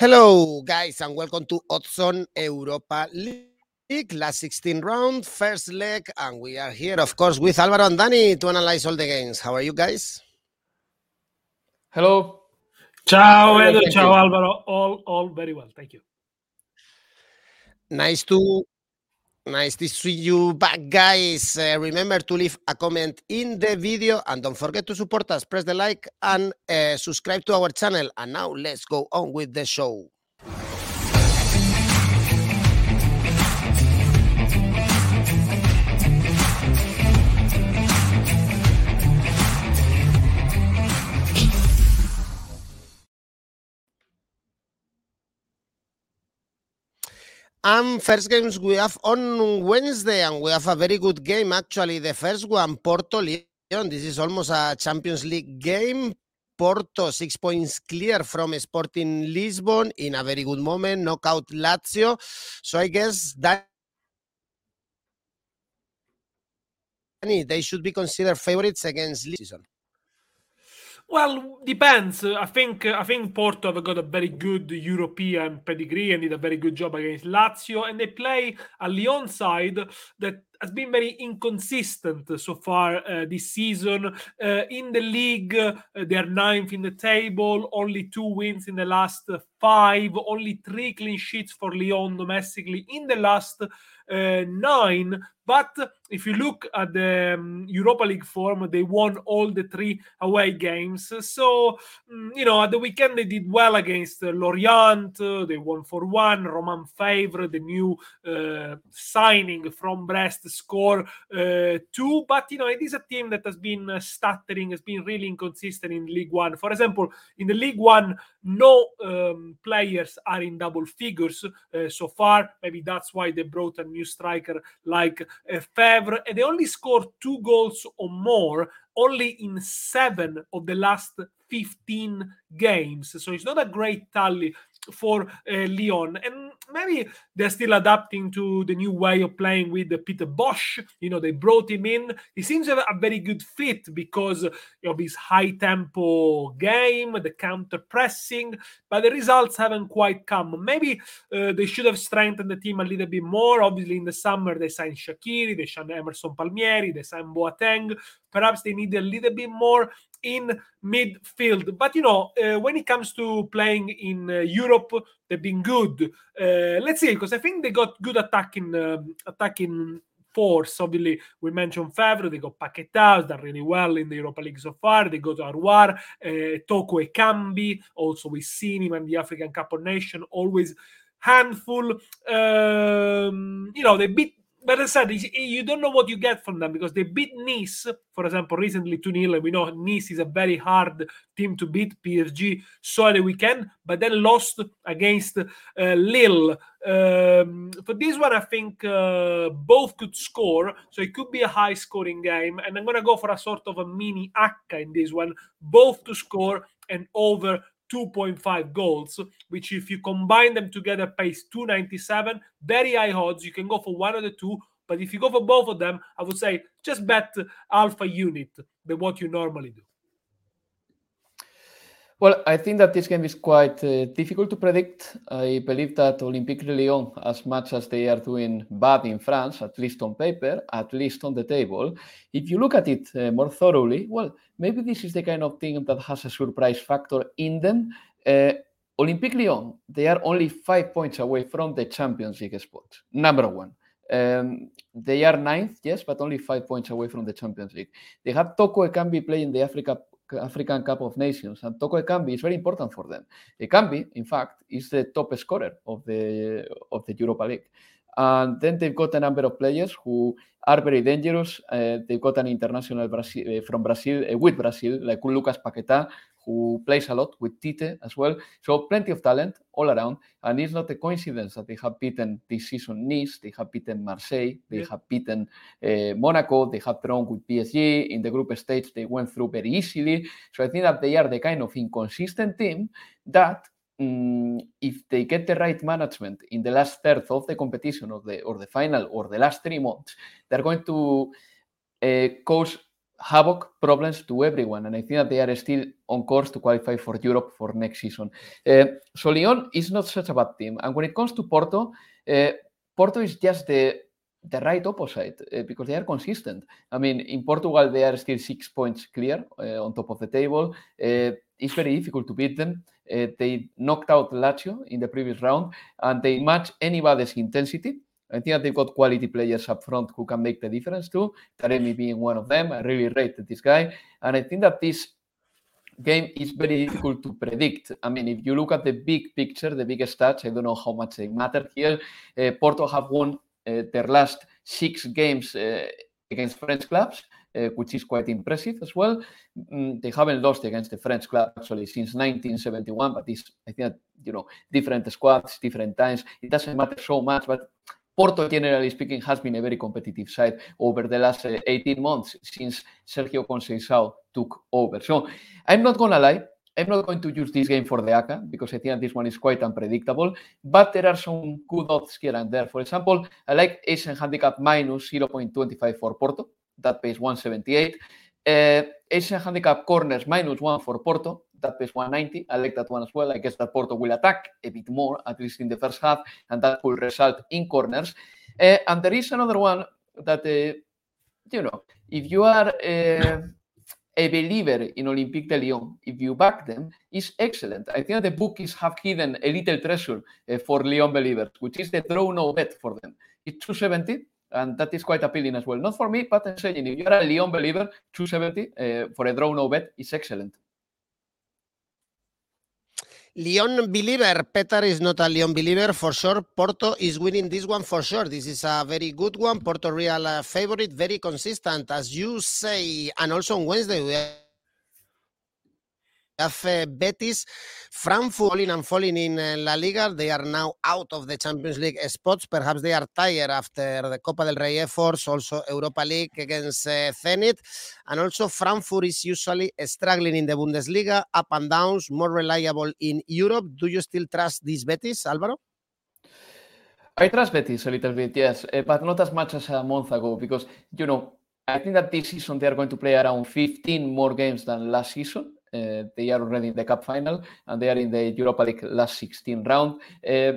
Hello, guys, and welcome to Odds On Europa League, last 16 round, first leg, and we are here, of course, with Alvaro and Danny to analyze all the games. How are you guys? Hello. Ciao, Edo. Ciao. Alvaro. All, all very well. Thank you. Nice to Nice to see you back, guys. Uh, remember to leave a comment in the video and don't forget to support us. Press the like and uh, subscribe to our channel. And now let's go on with the show. And first games we have on Wednesday, and we have a very good game actually. The first one, Porto Lyon. This is almost a Champions League game. Porto six points clear from Sporting Lisbon in a very good moment, knockout Lazio. So I guess that they should be considered favorites against Lisbon. Well, depends. I think I think Porto have got a very good European pedigree and did a very good job against Lazio, and they play a Lyon side that has been very inconsistent so far uh, this season. Uh, in the league, uh, they are ninth in the table, only two wins in the last five, only three clean sheets for Lyon domestically in the last uh, nine. But if you look at the um, Europa League form, they won all the three away games. So, um, you know, at the weekend they did well against uh, Lorient. They won for one. Romain Faivre, the new uh, signing from Brest, score uh, two. But, you know, it is a team that has been uh, stuttering, has been really inconsistent in League One. For example, in the League One, no um, players are in double figures so far. Maybe that's why they brought a new striker like uh, Faivre, and they only scored two goals or more only in seven of the last 15 games. So it's not a great tally for uh, Lyon. And maybe they're still adapting to the new way of playing with Peter Bosz. You know, they brought him in. He seems a, a very good fit because of his high tempo game, the counter pressing, but the results haven't quite come. Maybe uh, they should have strengthened the team a little bit more. Obviously, in the summer, they signed Shaqiri, they signed Emerson Palmieri, they signed Boateng. Perhaps they need a little bit more in midfield. But you know, uh, when it comes to playing in uh, Europe, they've been good. Uh, let's see, because I think they got good attacking um, attacking force. Obviously, we mentioned Faivre, they got Paquetá, done really well in the Europa League so far. They got Aouar, uh, Toko Ekambi, also we've seen him in the African Cup of Nations, always handful. Um, you know, they beat but as I said, you don't know what you get from them because they beat Nice, for example, recently 2 0. And we know Nice is a very hard team to beat. PSG saw the weekend, but then lost against uh, Lille. Um, for this one, I think uh, both could score. So it could be a high scoring game. And I'm going to go for a sort of a mini ACCA in this one, both to score and over 2.5 goals, which if you combine them together pays 297. Very high odds. You can go for one of the two, but if you go for both of them, I would say just bet alpha unit than what you normally do. Well, I think that this game is quite uh, difficult to predict. I believe that Olympique Lyon, as much as they are doing bad in France, at least on paper, at least on the table, if you look at it uh, more thoroughly, well, maybe this is the kind of thing that has a surprise factor in them. Uh, Olympique Lyon, they are only five points away from the Champions League spot, number one. Um, they are ninth, yes, but only five points away from the Champions League. They have Toko Ekambi playing the Africa African Cup of Nations, and Toko Ekambi is very important for them. Ekambi, in fact, is the top scorer of the of the Europa League. And then they've got a number of players who are very dangerous. Uh, they've got an international Brazil, uh, from Brazil uh, with Brazil, like Lucas Paquetá, who plays a lot with Tite as well. So plenty of talent all around. And it's not a coincidence that they have beaten this season Nice, they have beaten Marseille, they yeah. have beaten uh, Monaco, they have drawn with PSG. In the group stage, they went through very easily. So I think that they are the kind of inconsistent team that um, if they get the right management in the last third of the competition or the or the final or the last three months, they're going to uh, cause havoc problems to everyone, and I think that they are still on course to qualify for Europe for next season. Uh, so Lyon is not such a bad team, and when it comes to Porto, uh, Porto is just the the right opposite uh, because they are consistent. I mean, in Portugal they are still six points clear on top of the table. It's very difficult to beat them. they knocked out Lazio in the previous round, and they match anybody's intensity. I think that they've got quality players up front who can make the difference too. Taremi being one of them. I really rated this guy. And I think that this game is very difficult to predict. I mean, if you look at the big picture, the big stats, I don't know how much they matter here. Uh, Porto have won uh, their last six games uh, against French clubs. Uh, which is quite impressive as well. Mm, they haven't lost against the French club actually since 1971, but it's I think that, you know different squads, different times. It doesn't matter so much, but Porto, generally speaking, has been a very competitive side over the last uh, 18 months since Sergio Conceição took over. So I'm not going to lie. I'm not going to use this game for the ACA because I think this one is quite unpredictable, but there are some good odds here and there. For example, I like Asian handicap minus 0.25 for Porto. That pays 178. Uh, Asian handicap corners minus one for Porto that pays 190. I like that one as well. I guess that Porto will attack a bit more, at least in the first half, and that will result in corners. Uh, and there is another one that, uh, you know, if you are uh, a believer in Olympique de Lyon, if you back them, is excellent. I think the bookies have hidden a little treasure uh, for Lyon believers, which is the draw no bet for them. It's 270 and that is quite appealing as well. Not for me, but I'm saying if you're a Lyon believer, 270 uh, for a draw no bet is excellent. Lyon believer. Petar is not a Lyon believer for sure. Porto is winning this one for sure. This is a very good one. Porto real uh, favorite, very consistent, as you say. And also on Wednesday, we have Betis, Frankfurt falling and falling in uh, La Liga. They are now out of the Champions League spots. Perhaps they are tired after the Copa del Rey efforts, also Europa League against uh, Zenit. And also Frankfurt is usually struggling in the Bundesliga, up and downs, more reliable in Europe. Do you still trust these Betis, Alvaro? I trust Betis a little bit, yes, uh, but not as much as a month ago because, you know, I think that this season they are going to play around 15 more games than last season. Uh, they are already in the cup final and they are in the Europa League last 16 round. Uh,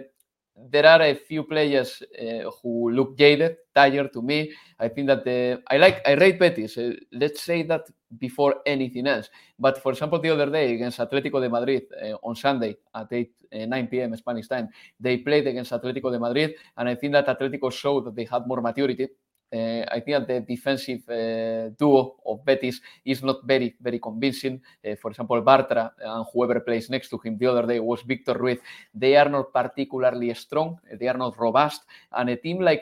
there are a few players uh, who look jaded, tired to me. I think that the I like I rate Betis. Let's say that before anything else. But for example, the other day against Atletico de Madrid on Sunday at 8 uh, 9 p.m. Spanish time, they played against Atletico de Madrid, and I think that Atletico showed that they had more maturity. Uh, I think that the defensive uh, duo of Betis is not very, very convincing. Uh, for example, Bartra and whoever plays next to him the other day was Victor Ruiz. They are not particularly strong. They are not robust. And a team like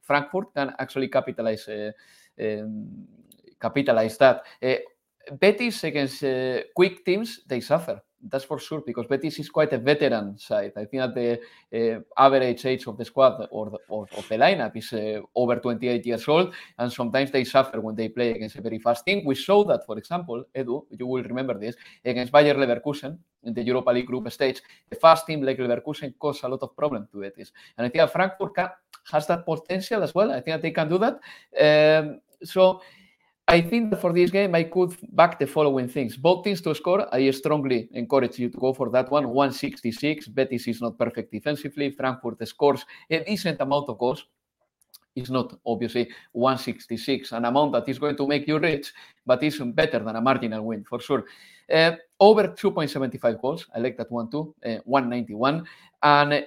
Frankfurt can actually capitalize capitalize that. Betis against quick teams, they suffer that's for sure because Betis is quite a veteran side. I think that the uh, average age of the squad or, the, or of the lineup is uh, over 28 years old, and sometimes they suffer when they play against a very fast team. We saw that, for example, Edu, you will remember this against Bayer Leverkusen in the Europa League group stage. A fast team like Leverkusen caused a lot of problems to Betis, and I think that Frankfurt can, has that potential as well. I think that they can do that. Um, so I think that for this game, I could back the following things. Both teams to score, I strongly encourage you to go for that one. 166. Betis is not perfect defensively. Frankfurt scores a decent amount of goals. It's not obviously 166, an amount that is going to make you rich, but it's better than a marginal win for sure. Uh, over 2.75 goals. I like that one too. Uh, 191. And, uh,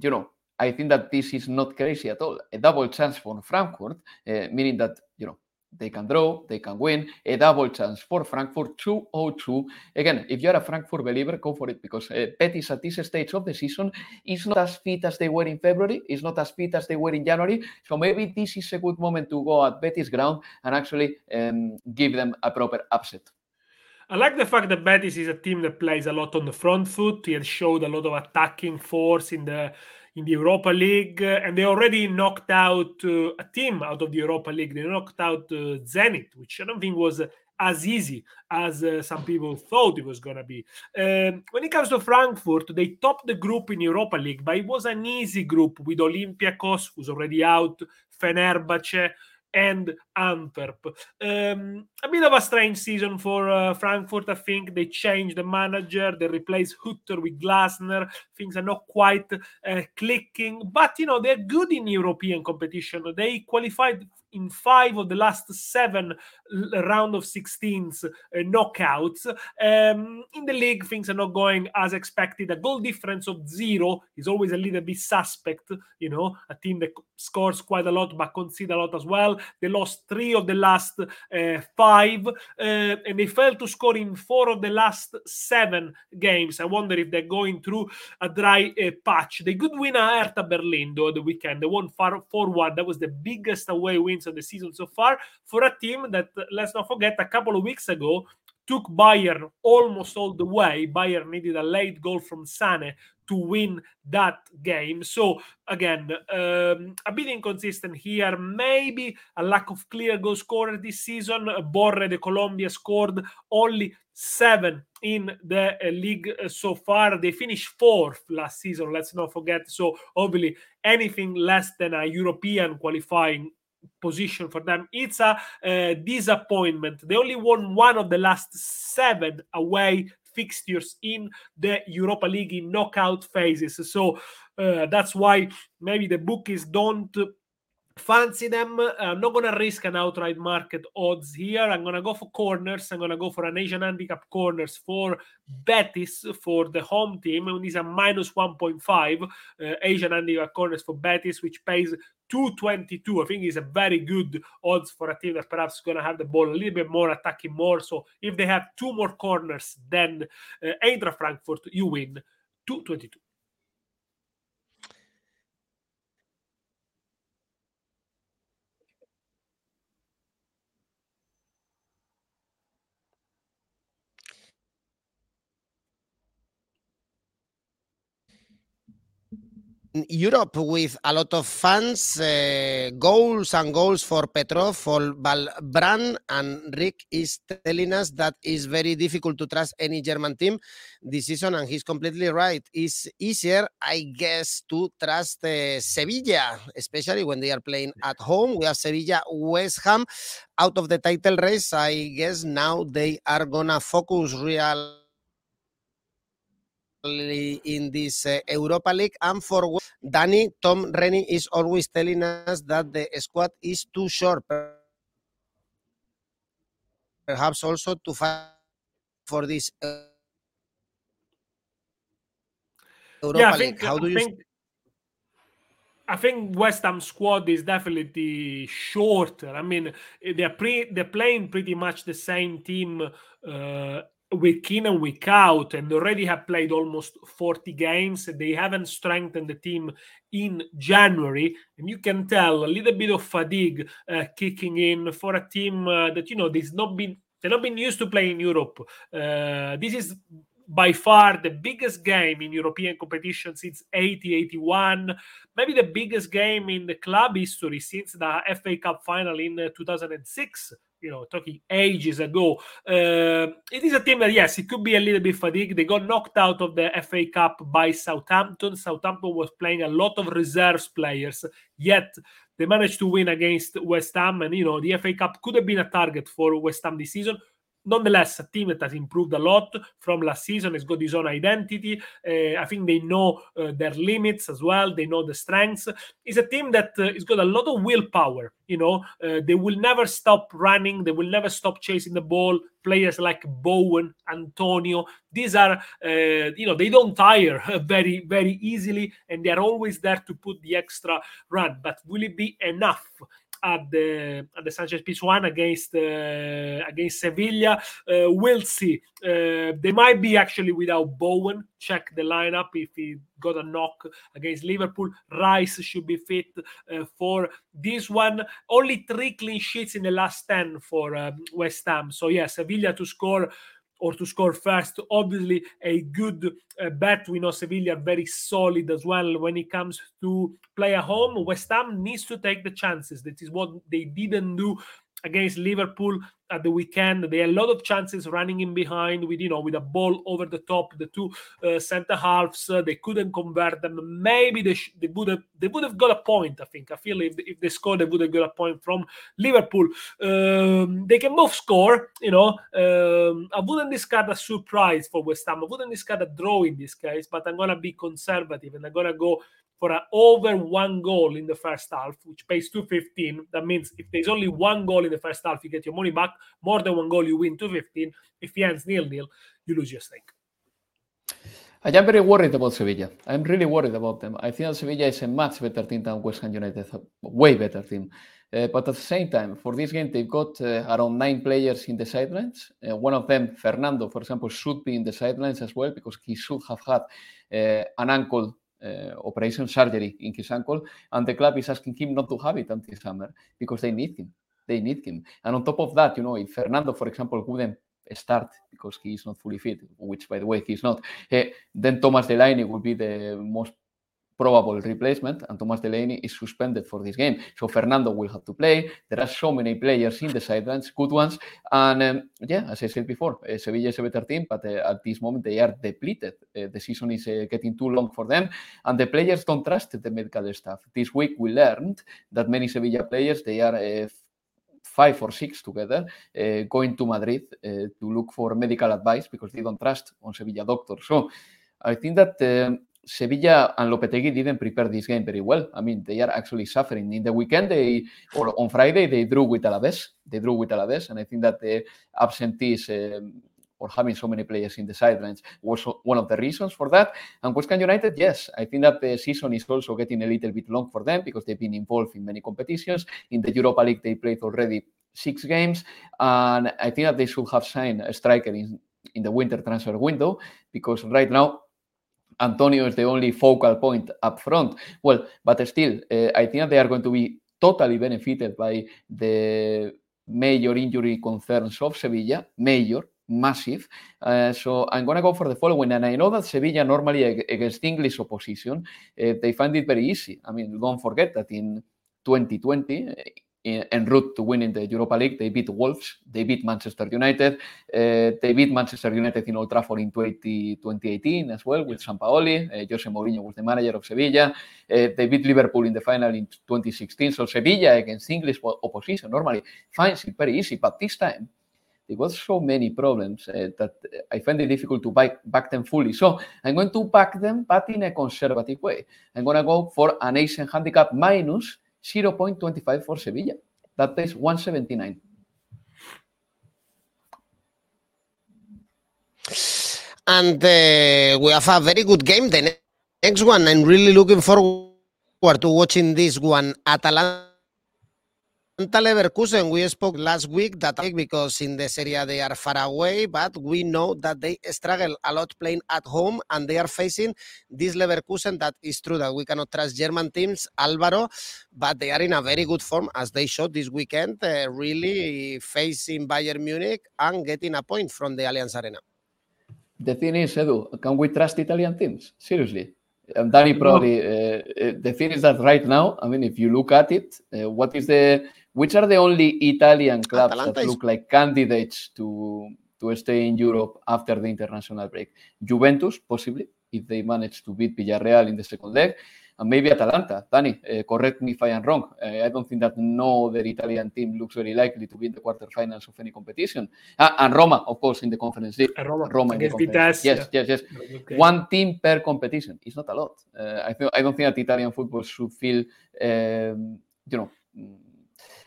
you know, I think that this is not crazy at all. A double chance for Frankfurt, uh, meaning that, you know, they can draw, they can win. A double chance for Frankfurt 202. Again, if you're a Frankfurt believer, go for it because uh, Betis at this stage of the season is not as fit as they were in February, is not as fit as they were in January. So maybe this is a good moment to go at Betis ground and actually um, give them a proper upset. I like the fact that Betis is a team that plays a lot on the front foot. He has showed a lot of attacking force in the in the Europa League, and they already knocked out uh, a team out of the Europa League. They knocked out uh, Zenit, which I don't think was as easy as uh, some people thought it was going to be. Um, when it comes to Frankfurt, they topped the group in Europa League, but it was an easy group with Olympiacos, who's already out, Fenerbahce, and Antwerp. Um, a bit of a strange season for uh, Frankfurt. I think they changed the manager, they replaced Hutter with Glasner. Things are not quite uh, clicking, but you know they're good in European competition. They qualified in five of the last seven round of 16s uh, knockouts. Um, in the league, things are not going as expected. A goal difference of zero is always a little bit suspect. You know, a team that scores quite a lot but concede a lot as well. They lost three of the last uh, five, uh, and they failed to score in four of the last seven games. I wonder if they're going through a dry uh, patch. They could win a Hertha Berlin though the weekend. They won 4 1. That was the biggest away wins of the season so far for a team that, let's not forget, a couple of weeks ago took Bayern almost all the way. Bayern needed a late goal from Sane to win that game. So again, um, a bit inconsistent here. Maybe a lack of clear goal scorer this season. Borre de Colombia scored only seven in the uh, league uh, so far. They finished fourth last season. Let's not forget. So obviously, anything less than a European qualifying position for them. It's a uh, disappointment. They only won one of the last seven away fixtures in the Europa League in knockout phases. So uh, that's why maybe the bookies don't fancy them. I'm not to risk an outright market odds here. I'm going to go for corners. I'm going to go for an Asian handicap corners for Betis for the home team. And these are minus 1.5 uh, Asian handicap corners for Betis, which pays 222. I think is a very good odds for a team that perhaps is going to have the ball a little bit more, attacking more. So if they have two more corners than uh, Eintracht Frankfurt, you win 222. Europe with a lot of fans, uh, goals and goals for Petrov, for Valbrand, and Rick is telling us that it's very difficult to trust any German team this season, and he's completely right. It's easier, I guess, to trust uh, Sevilla, especially when they are playing at home. We have Sevilla, West Ham out of the title race. I guess now they are gonna focus real in this uh, Europa League. And for Danny, Tom Rennie is always telling us that the squad is too short. Perhaps also to fight for this uh, Europa yeah, I League. think, How do I you? think, I think West Ham squad is definitely shorter. I mean, they're pre they're playing pretty much the same team uh, week in and week out and already have played almost 40 games. They haven't strengthened the team in January, and you can tell a little bit of fatigue uh, kicking in for a team uh, that you know they've not been they've not been used to playing in Europe. Uh, this is by far the biggest game in European competition since 80 81, maybe the biggest game in the club history since the FA Cup final in uh, 2006 you know, talking ages ago. Uh, it is a team that, yes, it could be a little bit fatigued. They got knocked out of the FA Cup by Southampton. Southampton was playing a lot of reserves players, yet they managed to win against West Ham. And, you know, the FA Cup could have been a target for West Ham this season nonetheless, a team that has improved a lot from last season has got its own identity. Uh, I think they know uh, their limits as well. They know the strengths. It's a team that uh, has got a lot of willpower. You know, they will never stop running. They will never stop chasing the ball. Players like Bowen, Antonio, these are, you know, they don't tire very, very easily, and they are always there to put the extra run. But will it be enough? At the at the Sanchez Pizjuan against uh, against Sevilla. Uh, we'll see. Uh, they might be actually without Bowen. Check the lineup if he got a knock against Liverpool. Rice should be fit uh, for this one. Only three clean sheets in the last ten for um, West Ham. So yeah, Sevilla to score or to score first. Obviously, a good uh, bet. We know Sevilla very solid as well when it comes to play at home. West Ham needs to take the chances. That is what they didn't do against Liverpool at the weekend. They had a lot of chances running in behind with you know with a ball over the top. The two uh, centre halves uh, they couldn't convert them. Maybe they, sh- they would have they would have got a point. I think. I feel if if they scored, they would have got a point from Liverpool. Um, they can both score. You know, um, I wouldn't discard a surprise for West Ham. I wouldn't discard a draw in this case, but I'm gonna be conservative and I'm gonna go for an over one goal in the first half, which pays 215. That means if there's only one goal in the first half, you get your money back. More than one goal, you win 215. If he ends nil nil, you lose your stake. I am very worried about Sevilla. I'm really worried about them. I think Sevilla is a much better team than West Ham United, way better team. Uh, but at the same time, for this game, they've got uh, around nine players in the sidelines. Uh, one of them, Fernando, for example, should be in the sidelines as well because he should have had uh, an ankle operation surgery in his ankle, and the club is asking him not to have it until summer because they need him. They need him. And on top of that, you know, if Fernando, for example, wouldn't start because he is not fully fit, which by the way he's not, uh, then Thomas Delaney will be the most probable replacement, and Thomas Delaney is suspended for this game. So Fernando will have to play. There are so many players in the sidelines, good ones. And um, yeah, as I said before, uh, Sevilla is a better team, but uh, at this moment they are depleted. Uh, the season is getting too long for them, and the players don't trust the medical staff. This week we learned that many Sevilla players they are five or six together uh, going to Madrid uh, to look for medical advice because they don't trust on Sevilla doctors. So I think that um, Sevilla and Lopetegui didn't prepare this game very well. I mean, they are actually suffering. In the weekend, they or on Friday they drew with Alaves. They drew with Alaves, and I think that the absentees um, or having so many players in the sidelines was one of the reasons for that. And West Ham United, yes, I think that the season is also getting a little bit long for them because they've been involved in many competitions. In the Europa League, they played already six games, and I think that they should have signed a striker in in the winter transfer window because right now Antonio is the only focal point up front. Well, but still, uh, I think they are going to be totally benefited by the major injury concerns of Sevilla, major, massive. Uh, so I'm going to go for the following. And I know that Sevilla normally against English opposition, uh, they find it very easy. I mean, don't forget that in 2020, en route to winning the Europa League. They beat Wolves, they beat Manchester United, uh, they beat Manchester United in Old Trafford in 20, 2018 as well with Sampaoli. Uh, Jose Mourinho was the manager of Sevilla. Uh, they beat Liverpool in the final in 2016. So Sevilla against English opposition normally finds it very easy, but this time there was so many problems uh, that I find it difficult to back, back them fully. So I'm going to back them, but in a conservative way. I'm going to go for an Asian handicap minus 0.25 for Sevilla. That pays 179. And uh, we have a very good game. The next one, I'm really looking forward to watching this one. Atalanta Leverkusen, we spoke last week that because in this area they are far away, but we know that they struggle a lot playing at home and they are facing this Leverkusen. That is true that we cannot trust German teams, Alvaro, but they are in a very good form as they showed this weekend, uh, really facing Bayern Munich and getting a point from the Allianz Arena. The thing is, Edu, can we trust Italian teams? Seriously? And Danny probably, uh, uh, the thing is that right now, I mean, if you look at it, uh, what is the which are the only Italian clubs Atalanta that is... look like candidates to to stay in Europe after the international break? Juventus, possibly, if they manage to beat Villarreal in the second leg, and maybe Atalanta. Danny, uh, correct me if I am wrong. Uh, I don't think that no other Italian team looks very likely to be in the quarterfinals of any competition. Ah, and Roma, of course, in the conference league. Roma, Roma in the conference. Yes, yes, yes. Okay. One team per competition. It's not a lot. Uh, I, th- I don't think that Italian football should feel, um, you know,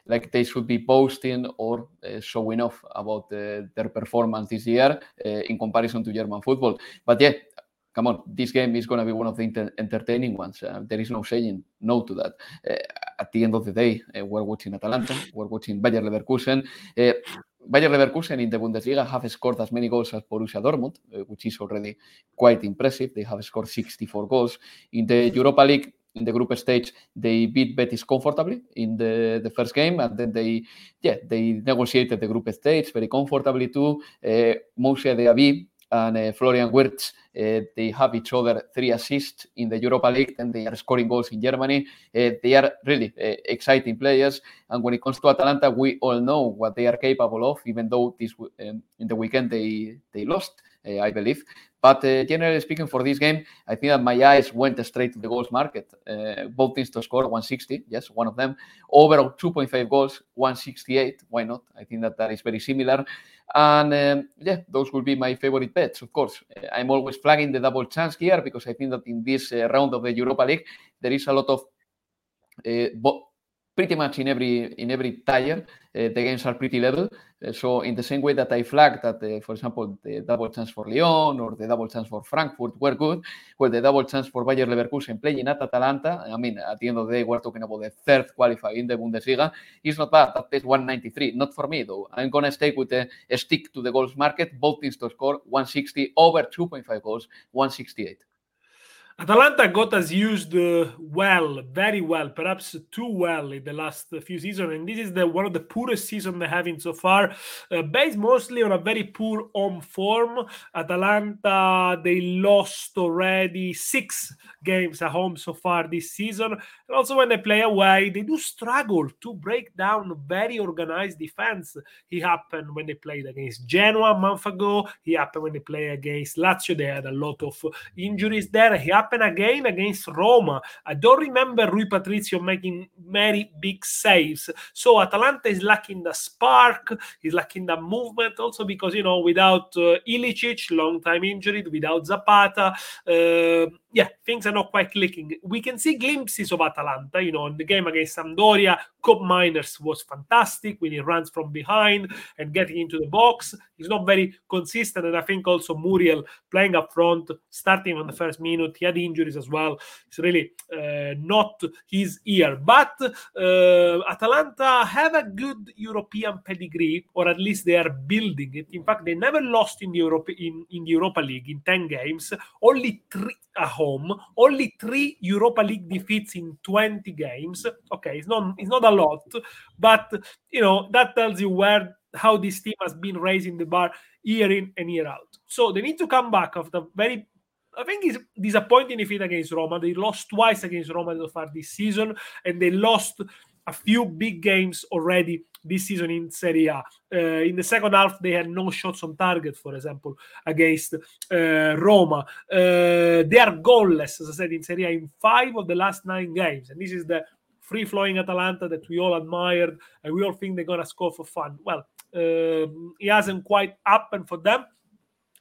like they should be boasting or uh, showing off about uh, their performance this year uh, in comparison to German football. But yeah, come on, this game is going to be one of the inter- entertaining ones. Uh, there is no saying no to that. Uh, at the end of the day, uh, we're watching Atalanta, we're watching Bayer Leverkusen. Bayer Leverkusen in the Bundesliga have scored as many goals as Borussia Dortmund, which is already quite impressive. They have scored 64 goals. In the Europa League, in the group stage, they beat Betis comfortably in the, the first game, and then they, yeah, they negotiated the group stage very comfortably too. Uh, Moussa Diaby and uh, Florian Wirtz. Uh, they have each other three assists in the Europa League, and they are scoring goals in Germany. Uh, they are really uh, exciting players. And when it comes to Atalanta, we all know what they are capable of, even though this um, in the weekend they they lost. Uh, I believe. But uh, generally speaking, for this game, I think that my eyes went straight to the goals market. Uh, both teams to score 160, yes, one of them. Over 2.5 goals, 168. Why not? I think that that is very similar. And um, yeah, those will be my favorite bets, of course. I'm always flagging the double chance here because I think that in this uh, round of the Europa League, there is a lot of uh, pretty much in every in every tire, uh, the games are pretty level. Uh, so in the same way that I flagged that, uh, for example, the double chance for Lyon or the double chance for Frankfurt were good, well, the double chance for Bayer Leverkusen playing at Atalanta, I mean, at the end of the day, we're talking about the third qualifier in the Bundesliga, is not bad. That pays 193. Not for me, though. I'm going to stay with the stick to the goals market. Both teams to score 160 over 2.5 goals, 168. Atalanta got us used uh, well, very well, perhaps too well in the last few seasons, and this is the one of the poorest seasons they're having so far, uh, based mostly on a very poor home form. Atalanta they lost already six games at home so far this season, and also when they play away, they do struggle to break down very organized defense. He happened when they played against Genoa a month ago. He happened when they played against Lazio. They had a lot of injuries there. He happened again against Roma. I don't remember Rui Patricio making many big saves. So Atalanta is lacking the spark, is lacking the movement also because, you know, without uh, Ilicic, long time injured, without Zapata, uh, yeah, things are not quite clicking. We can see glimpses of Atalanta, you know, in the game against Sampdoria, Koopmeiners was fantastic when he runs from behind and getting into the box. He's not very consistent, and I think also Muriel playing up front, starting on the first minute, he had injuries as well. It's really uh, not his year. But uh, Atalanta have a good European pedigree, or at least they are building it. In fact, they never lost in the Europe in, in the Europa League in 10 games, only three at home, only three Europa League defeats in 20 games. Okay, it's not it's not a lot, but you know that tells you where how this team has been raising the bar year in and year out. So they need to come back after very I think it's disappointing defeat against Roma. They lost twice against Roma so far this season, and they lost a few big games already this season in Serie A. Uh, in the second half, they had no shots on target, for example, against uh, Roma. Uh, they are goalless, as I said, in Serie A in five of the last nine games. And this is the free flowing Atalanta that we all admired and we all think they're going to score for fun. Well, um, it hasn't quite happened for them.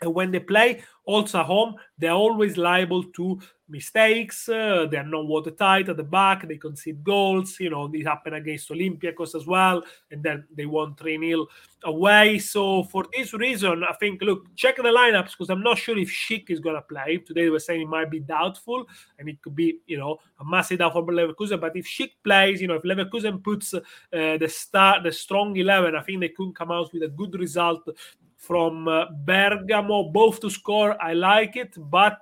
And when they play also at home, they're always liable to mistakes. Uh, they are not watertight at the back. They concede goals. You know, this happened against Olympiacos as well. And then they won 3 0 away. So, for this reason, I think, look, check the lineups because I'm not sure if Schick is going to play. Today they were saying it might be doubtful and it could be, you know, a massive doubt for Leverkusen. But if Schick plays, you know, if Leverkusen puts uh, the start, the strong 11, I think they could come out with a good result from uh, Bergamo, both to score. I like it, but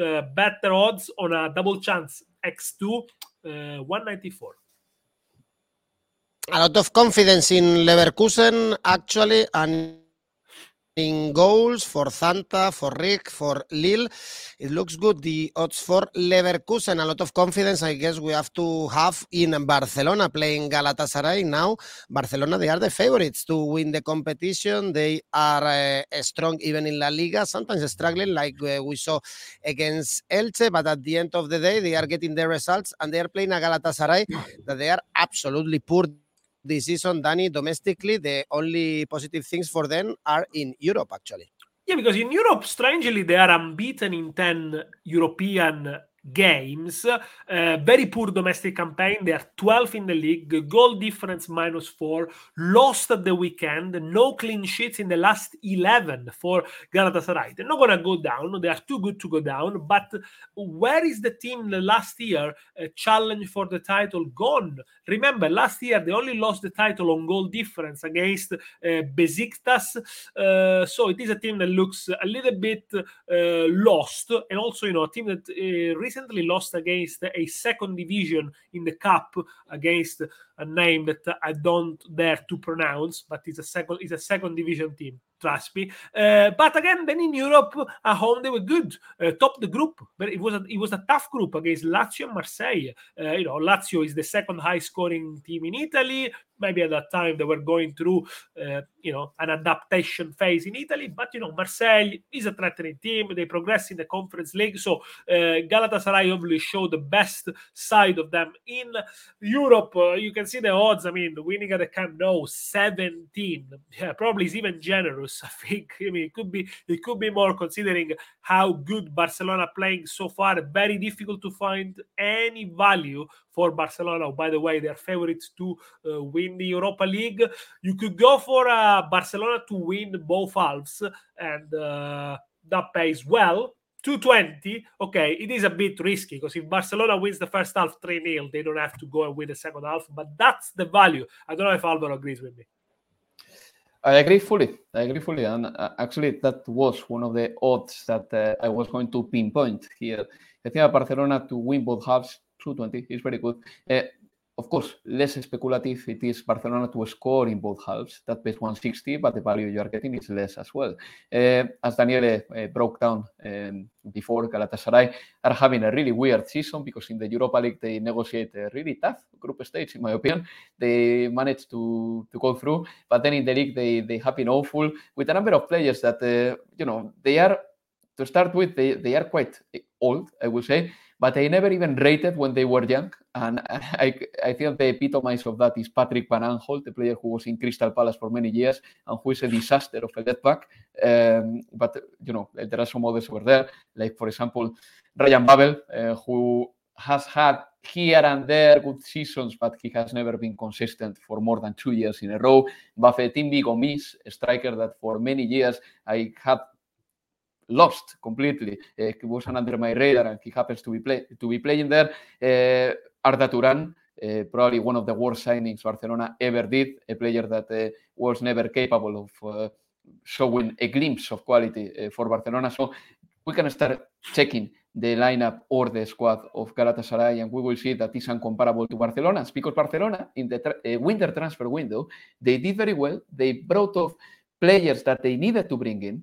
uh, better odds on a double chance X2 uh, 194. A lot of confidence in Leverkusen, actually, and in goals for Santa, for Rick, for Lille. It looks good. The odds for Leverkusen, a lot of confidence, I guess we have to have in Barcelona playing Galatasaray now. Barcelona, they are the favorites to win the competition. They are uh, strong even in La Liga, sometimes struggling like uh, we saw against Elche, but at the end of the day, they are getting their results and they are playing a Galatasaray that they are absolutely poor this season, Danny, domestically, the only positive things for them are in Europe, actually. Yeah, because in Europe, strangely, they are unbeaten in 10 European games. Uh, very poor domestic campaign. They are 12 in the league. Goal difference minus four. Lost at the weekend. No clean sheets in the last 11 for Galatasaray. They're not going to go down. They are too good to go down. But where is the team the last year uh, challenge for the title gone? Remember, last year they only lost the title on goal difference against uh, Besiktas. Uh, so it is a team that looks a little bit lost. And also, you know, a team that recently lost against a second division in the cup against a name that I don't dare to pronounce, but it's a second it's a second division team. trust me. Uh, but again, then in Europe, at home they were good, uh, top the group. But it was a, it was a tough group against Lazio and Marseille. Uh, you know, Lazio is the second high scoring team in Italy maybe at that time they were going through uh, you know an adaptation phase in Italy but you know Marseille is a threatening team they progress in the conference league so uh, Galatasaray obviously show the best side of them in Europe uh, you can see the odds I mean the winning at the Camp Nou 17 yeah probably is even generous I think I mean it could be it could be more considering how good Barcelona playing so far very difficult to find any value for Barcelona. By the way, they're favorites to uh, win the Europa League. You could go for uh, Barcelona to win both halves, and uh, that pays well. 220, okay, it is a bit risky because if Barcelona wins the first half 3 0, they don't have to go and win the second half, but that's the value. I don't know if Alvaro agrees with me. I agree fully. I agree fully. And uh, actually, that was one of the odds that uh, I was going to pinpoint here. I think Barcelona to win both halves 220 is very good. Uh, of course, less speculative it is Barcelona to score in both halves. That pays 160, but the value you are getting is less as well. Uh, as Daniele uh, broke down um, before, Galatasaray are having a really weird season because in the Europa League they negotiate a really tough group stage, in my opinion. They managed to, to go through, but then in the league they, they have been awful with a number of players that, uh, you know, they are, to start with, they, they are quite old, I would say but I never even rated when they were young. And I, I think the epitome of that is Patrick Van Aanholt, the player who was in Crystal Palace for many years and who is a disaster of a left back. Um, but, you know, there are some others over there, like, for example, Ryan Babel, uh, who has had here and there good seasons, but he has never been consistent for more than two years in a row. Bafétimbi Gomis, a striker that for many years I had lost completely. Uh, wasn't under my radar, and he happens to be play, to be playing there. Uh, Arda Turan, uh, probably one of the worst signings Barcelona ever did. A player that uh, was never capable of uh, showing a glimpse of quality for Barcelona. So we can start checking the lineup or the squad of Galatasaray, and we will see that is uncomparable to Barcelona's because Barcelona in the tra- winter transfer window they did very well. They brought off players that they needed to bring in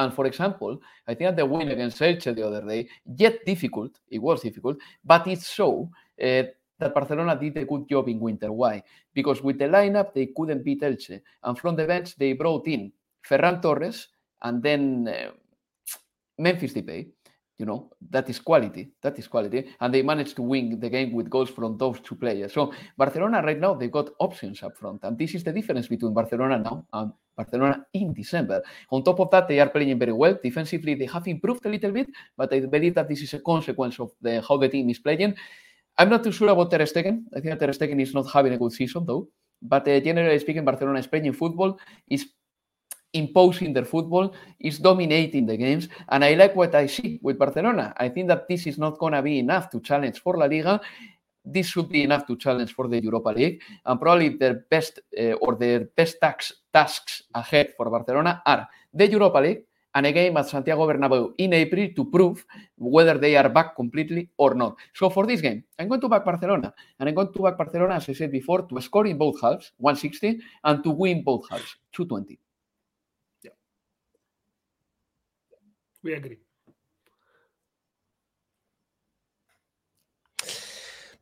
and for example, I think that the win against Elche the other day, yet difficult, it was difficult, but it showed uh, that Barcelona did a good job in winter. Why? Because with the lineup, they couldn't beat Elche. And from the bench, they brought in Ferran Torres and then uh, Memphis Depay. You know, that is quality. That is quality. And they managed to win the game with goals from those two players. So Barcelona right now, they've got options up front. And this is the difference between Barcelona now and Barcelona in December. On top of that, they are playing very well. Defensively, they have improved a little bit, but I believe that this is a consequence of the, how the team is playing. I'm not too sure about Ter Stegen. I think Ter Stegen is not having a good season, though. But uh, generally speaking, Barcelona is playing football, is imposing their football, is dominating the games. And I like what I see with Barcelona. I think that this is not going to be enough to challenge for La Liga this should be enough to challenge for the Europa League. And probably their best uh, or their best tax, tasks ahead for Barcelona are the Europa League and a game at Santiago Bernabeu in April to prove whether they are back completely or not. So for this game, I'm going to back Barcelona. And I'm going to back Barcelona, as I said before, to score in both halves, 160, and to win both halves, 220. We agree.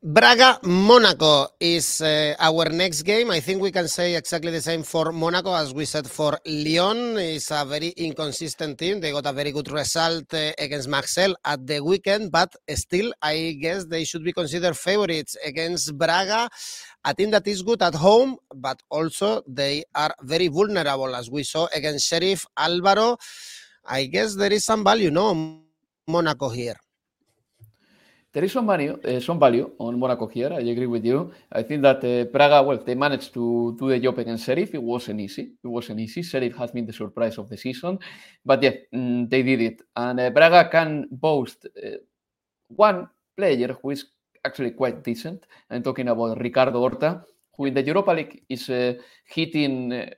Braga Monaco is uh, our next game. I think we can say exactly the same for Monaco as we said for Lyon. It's a very inconsistent team. They got a very good result uh, against Marseille at the weekend, but still, I guess they should be considered favorites against Braga, a team that is good at home, but also they are very vulnerable, as we saw against Sheriff Alvaro. I guess there is some value, no, Monaco here. There is some value, uh, some value on Monaco here. I agree with you. I think that uh, Braga, well, they managed to do the job against Sheriff. It wasn't easy. It wasn't easy. Sheriff has been the surprise of the season, but yeah, mm, they did it. And uh, Braga can boast one player who is actually quite decent. I'm talking about Ricardo Horta, who in the Europa League is hitting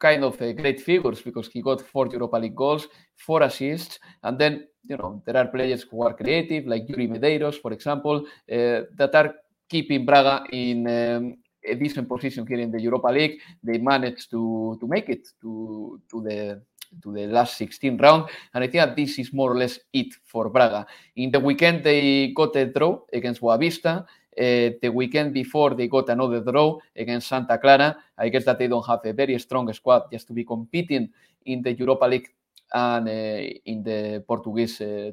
kind of great figures because he got four Europa League goals, four assists, and then you know, there are players who are creative, like Iuri Medeiros, for example, uh, that are keeping Braga in um, a decent position here in the Europa League. They managed to to make it to to the to the last 16 round, and I think that this is more or less it for Braga. In the weekend, they got a draw against Boavista. Uh, the weekend before, they got another draw against Santa Clara. I guess that they don't have a very strong squad just to be competing in the Europa League and uh, in the Portuguese uh,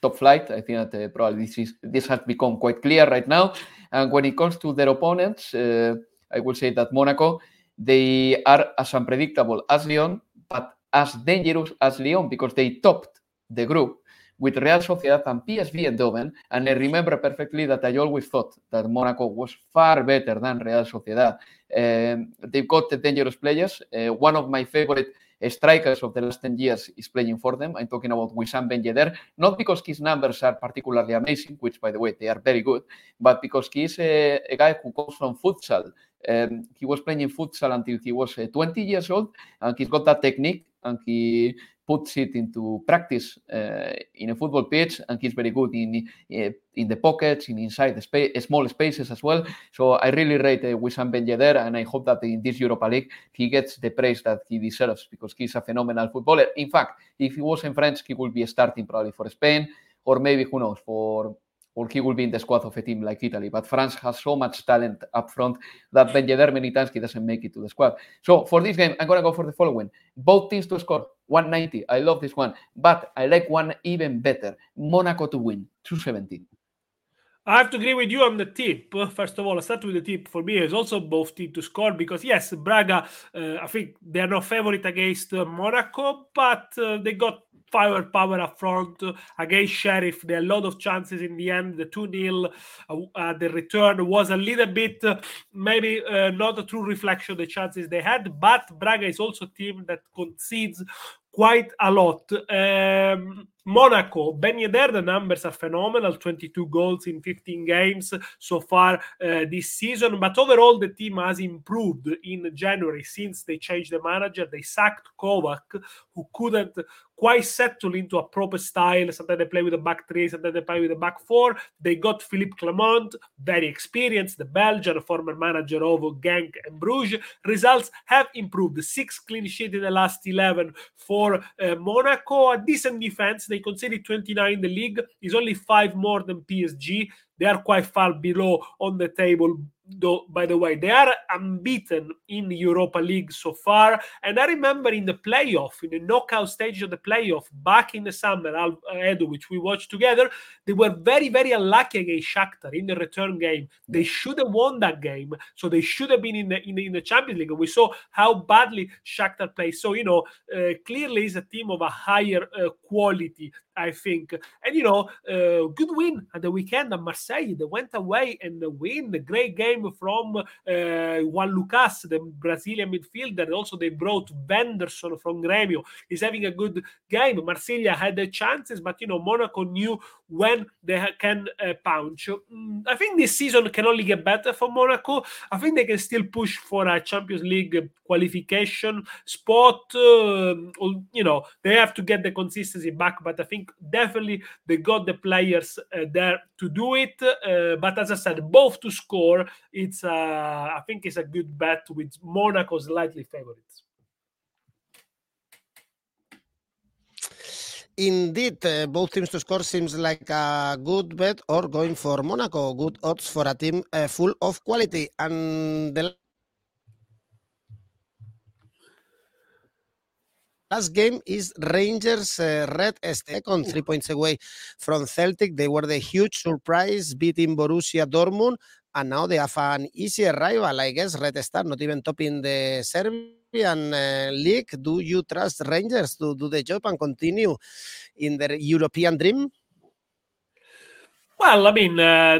top flight. I think that probably this is this has become quite clear right now. And when it comes to their opponents, I will say that Monaco they are as unpredictable as Lyon, but as dangerous as Lyon because they topped the group with Real Sociedad and PSV Eindhoven. And I remember perfectly that I always thought that Monaco was far better than Real Sociedad. Um, they've got the dangerous players. Uh, one of my favorite strikers of the last 10 years is playing for them. I'm talking about Wissam Ben Yedder, not because his numbers are particularly amazing, which, by the way, they are very good, but because he's a, a guy who comes from futsal. Um, he was playing futsal until he was uh, 20 years old, and he's got that technique, and he puts it into practice uh, in a football pitch, and he's very good in uh, in the pockets, in inside the space, small spaces as well. So I really rate uh, Wissam Ben Yedder, and I hope that in this Europa League he gets the praise that he deserves because he's a phenomenal footballer. In fact, if he was in French, he would be starting probably for Spain, or maybe who knows for or he will be in the squad of a team like Italy. But France has so much talent up front that Ben Yedder many times he doesn't make it to the squad. So for this game, I'm going to go for the following. Both teams to score 190. I love this one. But I like one even better. Monaco to win 270. I have to agree with you on the tip. First of all, I start with the tip. For me, it's also both team to score because yes, Braga. Uh, I think they are not favorite against uh, Monaco, but uh, they got firepower up front against Sheriff. There are a lot of chances in the end. The 2 0 uh, uh, the return was a little bit, uh, maybe uh, not a true reflection the chances they had, but Braga is also a team that concedes quite a lot. Um, Monaco, Ben Yedder, the numbers are phenomenal 22 goals in 15 games so far uh, this season. But overall, the team has improved in January since they changed the manager. They sacked Kovac, who couldn't quite settle into a proper style. Sometimes they play with a back three, sometimes they play with a back four. They got Philippe Clement, very experienced, the Belgian, former manager of Genk and Bruges. Results have improved. Six clean sheet in the last 11 for uh, Monaco. A decent defense. They conceded 29 in the league, is only five more than PSG. They are quite far below on the table though by the way. They are unbeaten in the europa league so far. And i remember in the playoff in the knockout stage of the playoff back in the summer edu which we watched together they were very very unlucky against shakhtar in the return game. They should have won that game so they should have been in the in the, in the champions league. We saw how badly shakhtar plays. So you know uh, clearly is a team of a higher uh, quality I think. And you know, uh, good win at the weekend at Marseille. They went away and win. The great game from uh, Jean Lucas, the Brazilian midfielder. Also, they brought Vanderson from Grêmio. He's having a good game. Marsiglia had the chances, but you know, Monaco knew when they can uh, punch. Mm, I think this season can only get better for Monaco. I think they can still push for a Champions League qualification spot. Uh, you know, they have to get the consistency back, but I think definitely they got the players uh, there to do it. Uh, but as I said, both to score, it's uh, I think it's a good bet with Monaco slightly favorites. Indeed, uh, both teams to score seems like a good bet or going for Monaco. Good odds for a team uh, full of quality. And the last game is Rangers uh, Red Second, three points away from Celtic. They were the huge surprise beating Borussia Dortmund, and now they have an easier rival, I guess. Red Star not even topping the Serbian uh, league. Do you trust Rangers to do the job and continue in their European dream? Well, I mean, uh,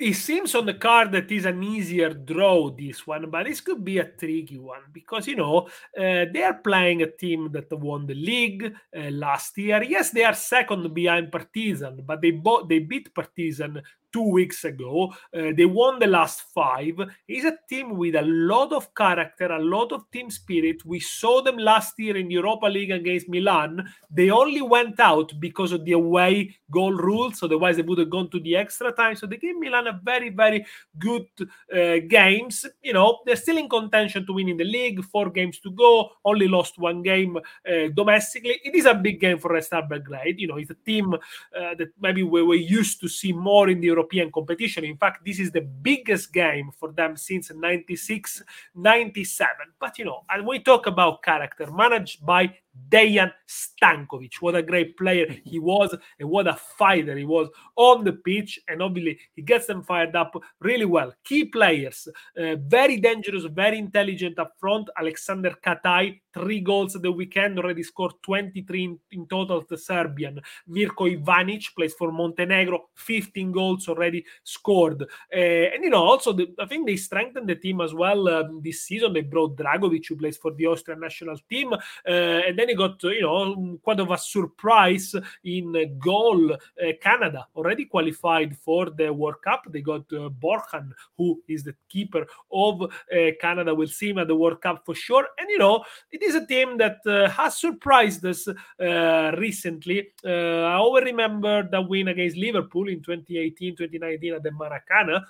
it seems on the card that is an easier draw this one but this could be a tricky one because you know uh, they are playing a team that won the league uh, last year. Yes they are second behind partizan but they bought they beat partizan two weeks ago. Uh, they won the last five. It's a team with a lot of character, a lot of team spirit. We saw them last year in Europa League against Milan. They only went out because of the away goal rules, otherwise they would have gone to the extra time. So they gave Milan a very, very good uh, games. You know, they're still in contention to win in the league. Four games to go. Only lost one game uh, domestically. It is a big game for Red Star Belgrade. You know, it's a team uh, that maybe we were used to see more in the European competition. In fact, this is the biggest game for them since 96 97. But you know, and we talk about character managed by Dejan Stankovic. What a great player he was, and what a fighter he was on the pitch. And obviously, he gets them fired up really well. Key players, uh, very dangerous, very intelligent up front. Alexander Katai, three goals the weekend, already scored 23 in, in total. The Serbian Mirko Ivanic plays for Montenegro, 15 goals already scored. Uh, and you know, also, the, I think they strengthened the team as well um, this season. They brought Dragovic, who plays for the Austrian national team, uh, and then got you know quite of a surprise in goal. Uh, Canada already qualified for the World Cup. They got uh, who is the keeper of uh, Canada. We'll see him at the World Cup for sure. And you know, it is a team that has surprised us recently. I always remember the win against Liverpool in 2018, 2019 at the Maracana,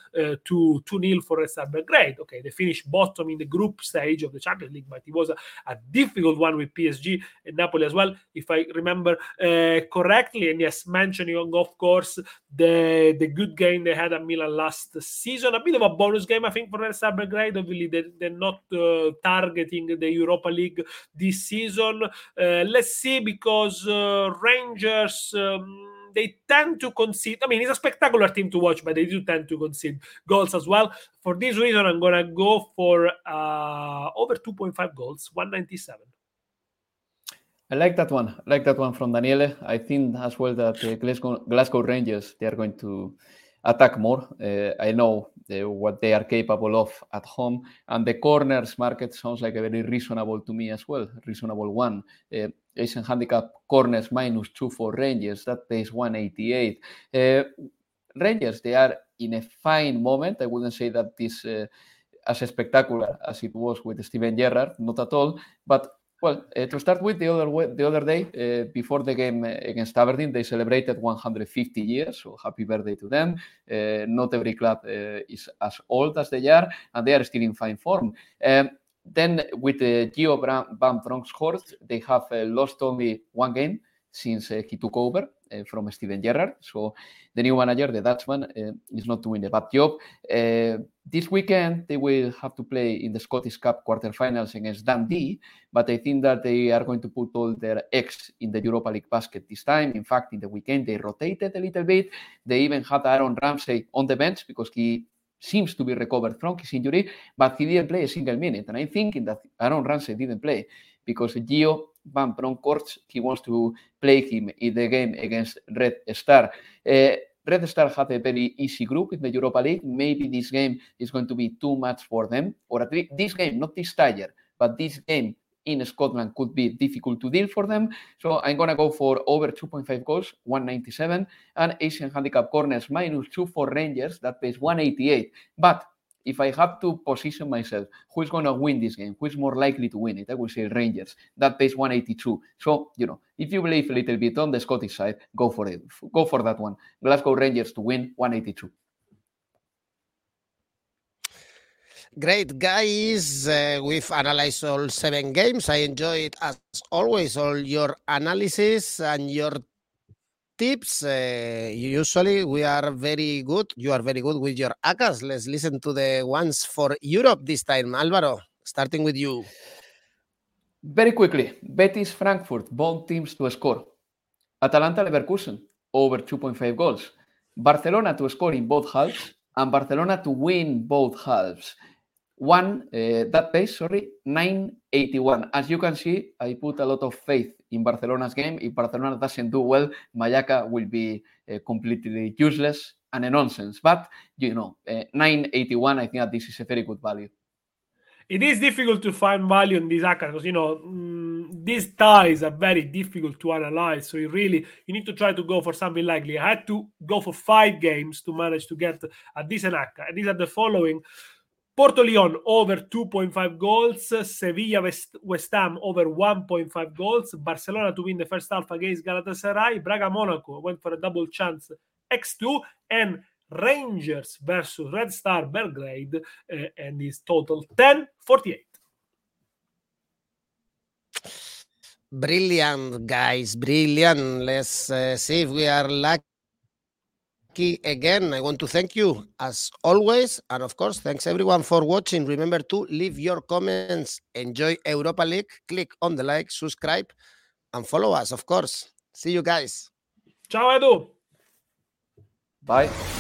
to 2 0 for Star Belgrade. Okay, they finished bottom in the group stage of the Champions League, but it was a, a difficult one with PSG Napoli as well, if I remember uh, correctly. And yes, mentioning of course the the good game they had at Milan last season, a bit of a bonus game I think for Red Star Belgrade. Obviously, they, they're not uh, targeting the Europa League this season. Uh, let's see because Rangers. Um, they tend to concede. I mean, it's a spectacular team to watch, but they do tend to concede goals as well. For this reason, I'm gonna go for uh, over 2.5 goals, 197. I like that one. I like that one from Daniele. I think as well that uh, Glasgow, Glasgow, Rangers they are going to attack more. Uh, I know uh, what they are capable of at home, and the corners market sounds like a very reasonable to me as well. Reasonable one. Uh, Asian handicap corners minus two for Rangers. That pays 188. Uh, Rangers they are in a fine moment. I wouldn't say that this. Uh, as spectacular as it was with Steven Gerrard, not at all, but well, uh, to start with, the other way, the other day uh, before the game against Aberdeen, they celebrated 150 years. So happy birthday to them! Uh, not every club is as old as they are, and they are still in fine form. Um, then with uh, Gio Van Bronckhorst, they have lost only one game since he took over uh, from Steven Gerrard. So the new manager, the Dutchman, uh, is not doing a bad job. Uh, this weekend, they will have to play in the Scottish Cup quarterfinals against Dundee, but I think that they are going to put all their eggs in the Europa League basket this time. In fact, in the weekend, they rotated a little bit. They even had Aaron Ramsey on the bench because he seems to be recovered from his injury, but he didn't play a single minute. And I'm thinking that Aaron Ramsey didn't play because Gio Van Bronckhorst, he wants to play him in the game against Red Star. Uh, Red Star had a very easy group in the Europa League. Maybe this game is going to be too much for them, or at least this game, not this tire, but this game in Scotland could be difficult to deal for them. So I'm going to go for over 2.5 goals, 197, and Asian handicap corners minus two for Rangers, that pays 188. But if I have to position myself, who is going to win this game? Who is more likely to win it? I will say Rangers. That pays 182. So, you know, if you believe a little bit on the Scottish side, go for it. Go for that one. Glasgow Rangers to win 182. Great, guys. Uh, we've analyzed all seven games. I enjoyed, as always, all your analysis and your tips. Uh, usually we are very good. You are very good with your ACCAs. Let's listen to the ones for Europe this time. Alvaro, starting with you. Very quickly, Betis Frankfurt, both teams to score. Atalanta Leverkusen, over 2.5 goals. Barcelona to score in both halves, and Barcelona to win both halves. One, uh, that pace, sorry, 981. As you can see, I put a lot of faith in Barcelona's game. If Barcelona doesn't do well, my ACCA will be uh, completely useless and a nonsense. But, you know, uh, 981, I think that this is a very good value. it is difficult to find value in these accounts because you know mm, these ties are very difficult to analyze. So you really you need to try to go for something likely. I had to go for five games to manage to get a decent ACCA. And these are the following. Porto Lyon over 2.5 goals, Sevilla West, West Ham over 1.5 goals, Barcelona to win the first half against Galatasaray, Braga Monaco went for a double chance X2, and Rangers versus Red Star Belgrade, uh, and is total 10 48. Brilliant, guys, brilliant. Let's uh, see if we are lucky again. I want to thank you as always. And of course, thanks everyone for watching. Remember to leave your comments. Enjoy Europa League. Click on the like, subscribe, and follow us, of course. See you guys. Ciao, Edu. Bye.